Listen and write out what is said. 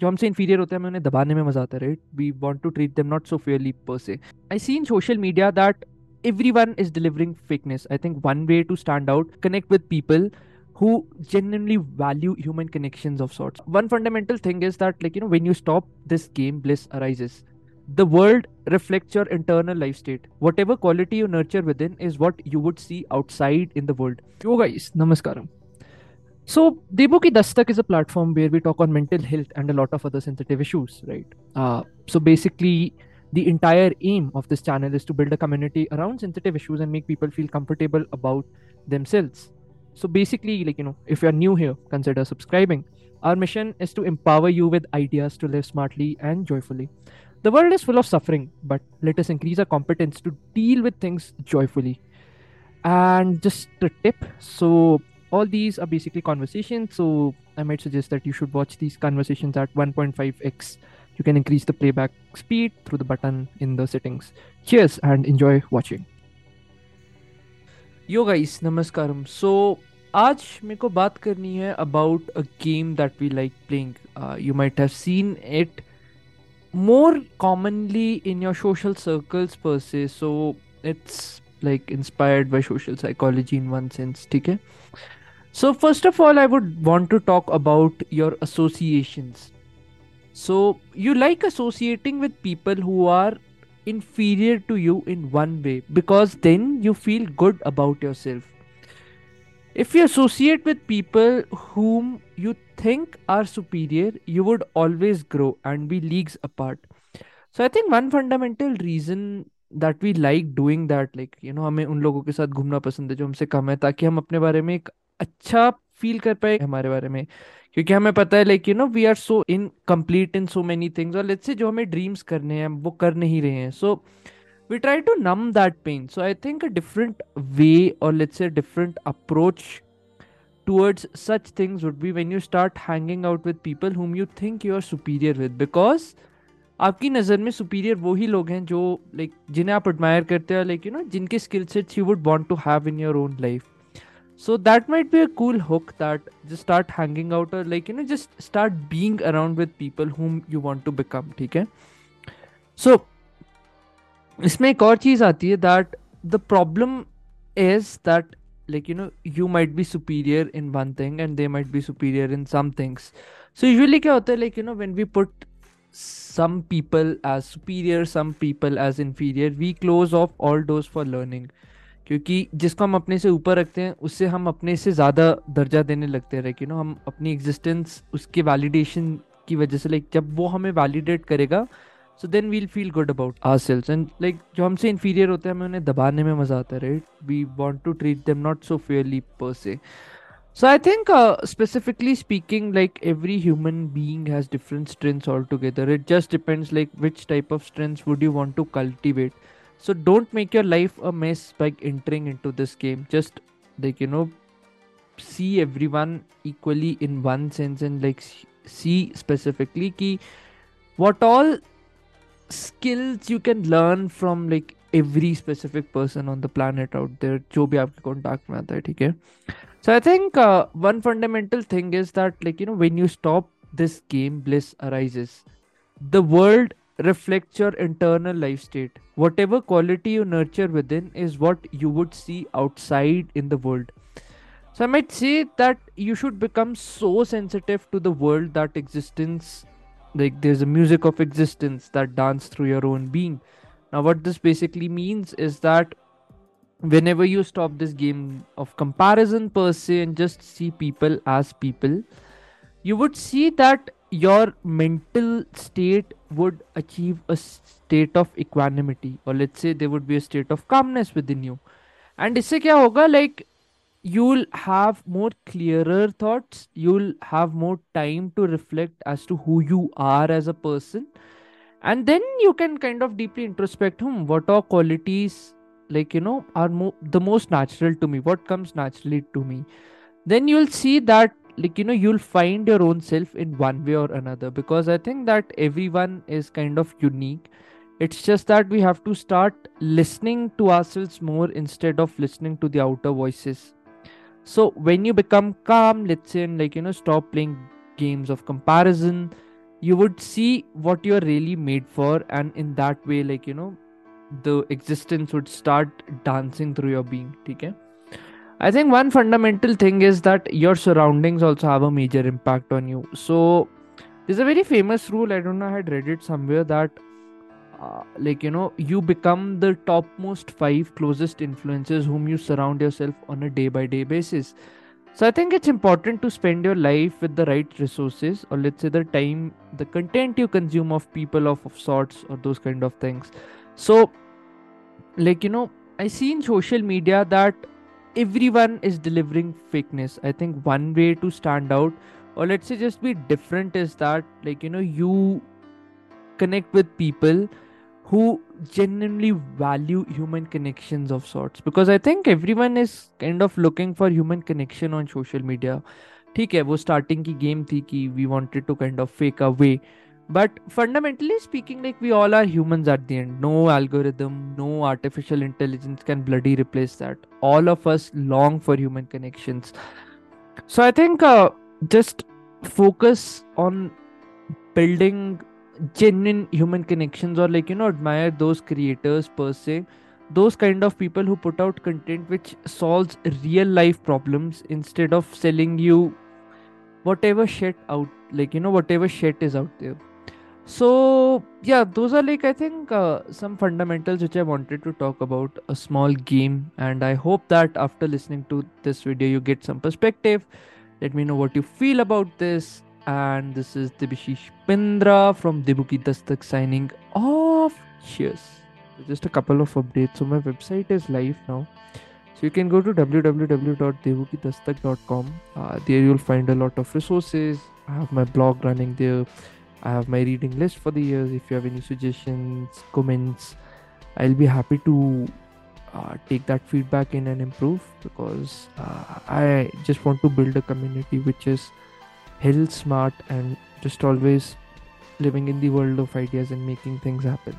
जो हमसे इन्फीरियर होते हैं, हमें उन्हें दबाने में मज़ा आता है right we want to treat them not so fairly पर से I see in social media that everyone is delivering fitness I think one way to stand out connect with people who genuinely value human connection of sorts one fundamental thing is that like you know when you stop this game bliss arises the world reflect your internal life state whatever quality you nurture with in is what you would see outside in the world नमस्कार so Debu Ki Dastak is a platform where we talk on mental health and a lot of other sensitive issues right? Uh, so basically the entire aim of this channel is to build a community around sensitive issues and make people feel comfortable about themselves. So basically like you know if you're new here consider subscribing. Our mission is to empower you with ideas to live smartly and joyfully. The world is full of suffering, but let us increase our competence to deal with things joyfully. And just a tip so, all these are basically conversations. So, I might suggest that you should watch these conversations at 1.5x. You can increase the playback speed through the button in the settings. Cheers and enjoy watching. Yo guys, namaskaram. So, आज मेरे को बात करनी है about a game that we like playing you might have seen it more commonly in your social circles per se so it's like inspired by social psychology in one sense okay so first of all i would want to talk about your associations. So you like associating with people who are inferior to you in one way because then you feel good about yourself. If you associate with people whom you think are superior, you would always grow and be leagues apart. So I think one fundamental reason that we like doing that like you know हमें उन लोगों के साथ घूमना पसंद है जो हमसे कम है, ताकि हम अपने बारे में एक अच्छा फील कर पाए हमारे बारे में। क्योंकि हमें पता है like you know we are so incomplete in so many things और लेट्स से जो हमें ड्रीम्स करने हैं वो कर नहीं रहे हैं। So we try to numb that pain so I think a different way और let's say different approach towards such things would be when you start hanging out with people whom you think you are superior with because आपकी नज़र में superior वो ही लोग हैं जो like जिन्हें आप एडमायर करते हैं लाइक यू नो जिनके skill sets you would want to have in your own life so that might be a cool hook that just start hanging out और like you know just start being around with people whom you want to become ठीक है? So इसमें एक और चीज़ आती है that the problem is that like you know you might be superior in one thing and they might be superior in some things so usually क्या होता है like you know when we put some people as superior, some people as inferior. We close off all doors for learning. क्योंकि जिसको हम अपने से ऊपर रखते हैं, उससे हम अपने से ज़्यादा दर्जा देने लगते हैं कि नो हम अपनी एग्जिस्टेंस उसके वैलिडेशन की वजह से लाइक जब वो हमें वैलिडेट करेगा so then we'll feel good about ourselves and like जो हमसे इन्फीरियर होते हैं, हमें उन्हें दबाने में मज़ा आता है right we want to treat them not so fairly per se So I think, uh, specifically speaking, like every human being has different strengths altogether. It just depends, like which type of strengths would you want to cultivate. So don't make your life a mess by entering into this game. Just like you know, see everyone equally in one sense, and like see specifically ki what all skills you can learn from like every specific person on the planet out there जो भी आपके contact में आता है ठीक है so I think uh, one fundamental thing is that like you know when you stop this game bliss arises the world reflects your internal life state whatever quality you nurture within is what you would see outside in the world so I might say that you should become so sensitive to the world that existence like there's a music of existence that dance through your own being now what this basically means is that whenever you stop this game of comparison per se and just see people as people you would see that your mental state would achieve a state of equanimity or let's say there would be a state of calmness within you and इससे क्या होगा like you'll have more clearer thoughts you'll have more time to reflect as to who you are as a person and then you can kind of deeply introspect hmm what are qualities like you know are mo- the most natural to me? What comes naturally to me? Then you'll see that like you know you'll find your own self in one way or another because i think that everyone is kind of unique. It's just that we have to start listening to ourselves more instead of listening to the outer voices. So when you become calm let's say and like you know stop playing games of comparison you would see what you're really made for and in that way like you know the existence would start dancing through your being okay i think one fundamental thing is that your surroundings also have a major impact on you. So there's a very famous rule i don't know i had read it somewhere that uh, like you know you become the topmost five closest influences whom you surround yourself on a day by day basis so I think it's important to spend your life with the right resources, or let's say the time, the content you consume of people of, of sorts, or those kind of things. So, like you know, I see in social media that everyone is delivering fakeness. I think one way to stand out, or let's say just be different, is that like you know you connect with people who genuinely value human connections of sorts because i think everyone is kind of looking for human connection on social media ठीक है वो starting की game थी कि we wanted to kind of fake a way but fundamentally speaking like we all are humans at the end no algorithm no artificial intelligence can bloody replace that all of us long for human connections so i think uh, just focus on building genuine human connections or like you know admire those creators per se those kind of people who put out content which solves real life problems instead of selling you whatever shit out like you know whatever shit is out there. So yeah those are like i think uh, some fundamentals which i wanted to talk about a small game. And i hope that after listening to this video you get some perspective. Let me know what you feel about this and this is Debashish Bindra from Debu Ki Dastak signing off. Cheers. Just a couple of updates. So my website is live now. So you can go to www.debukidastak.com. Uh, there you'll find a lot of resources. I have my blog running there. I have my reading list for the years. If you have any suggestions, comments, I'll be happy to uh, take that feedback in and improve because uh, I just want to build a community which is hell smart and just always living in the world of ideas and making things happen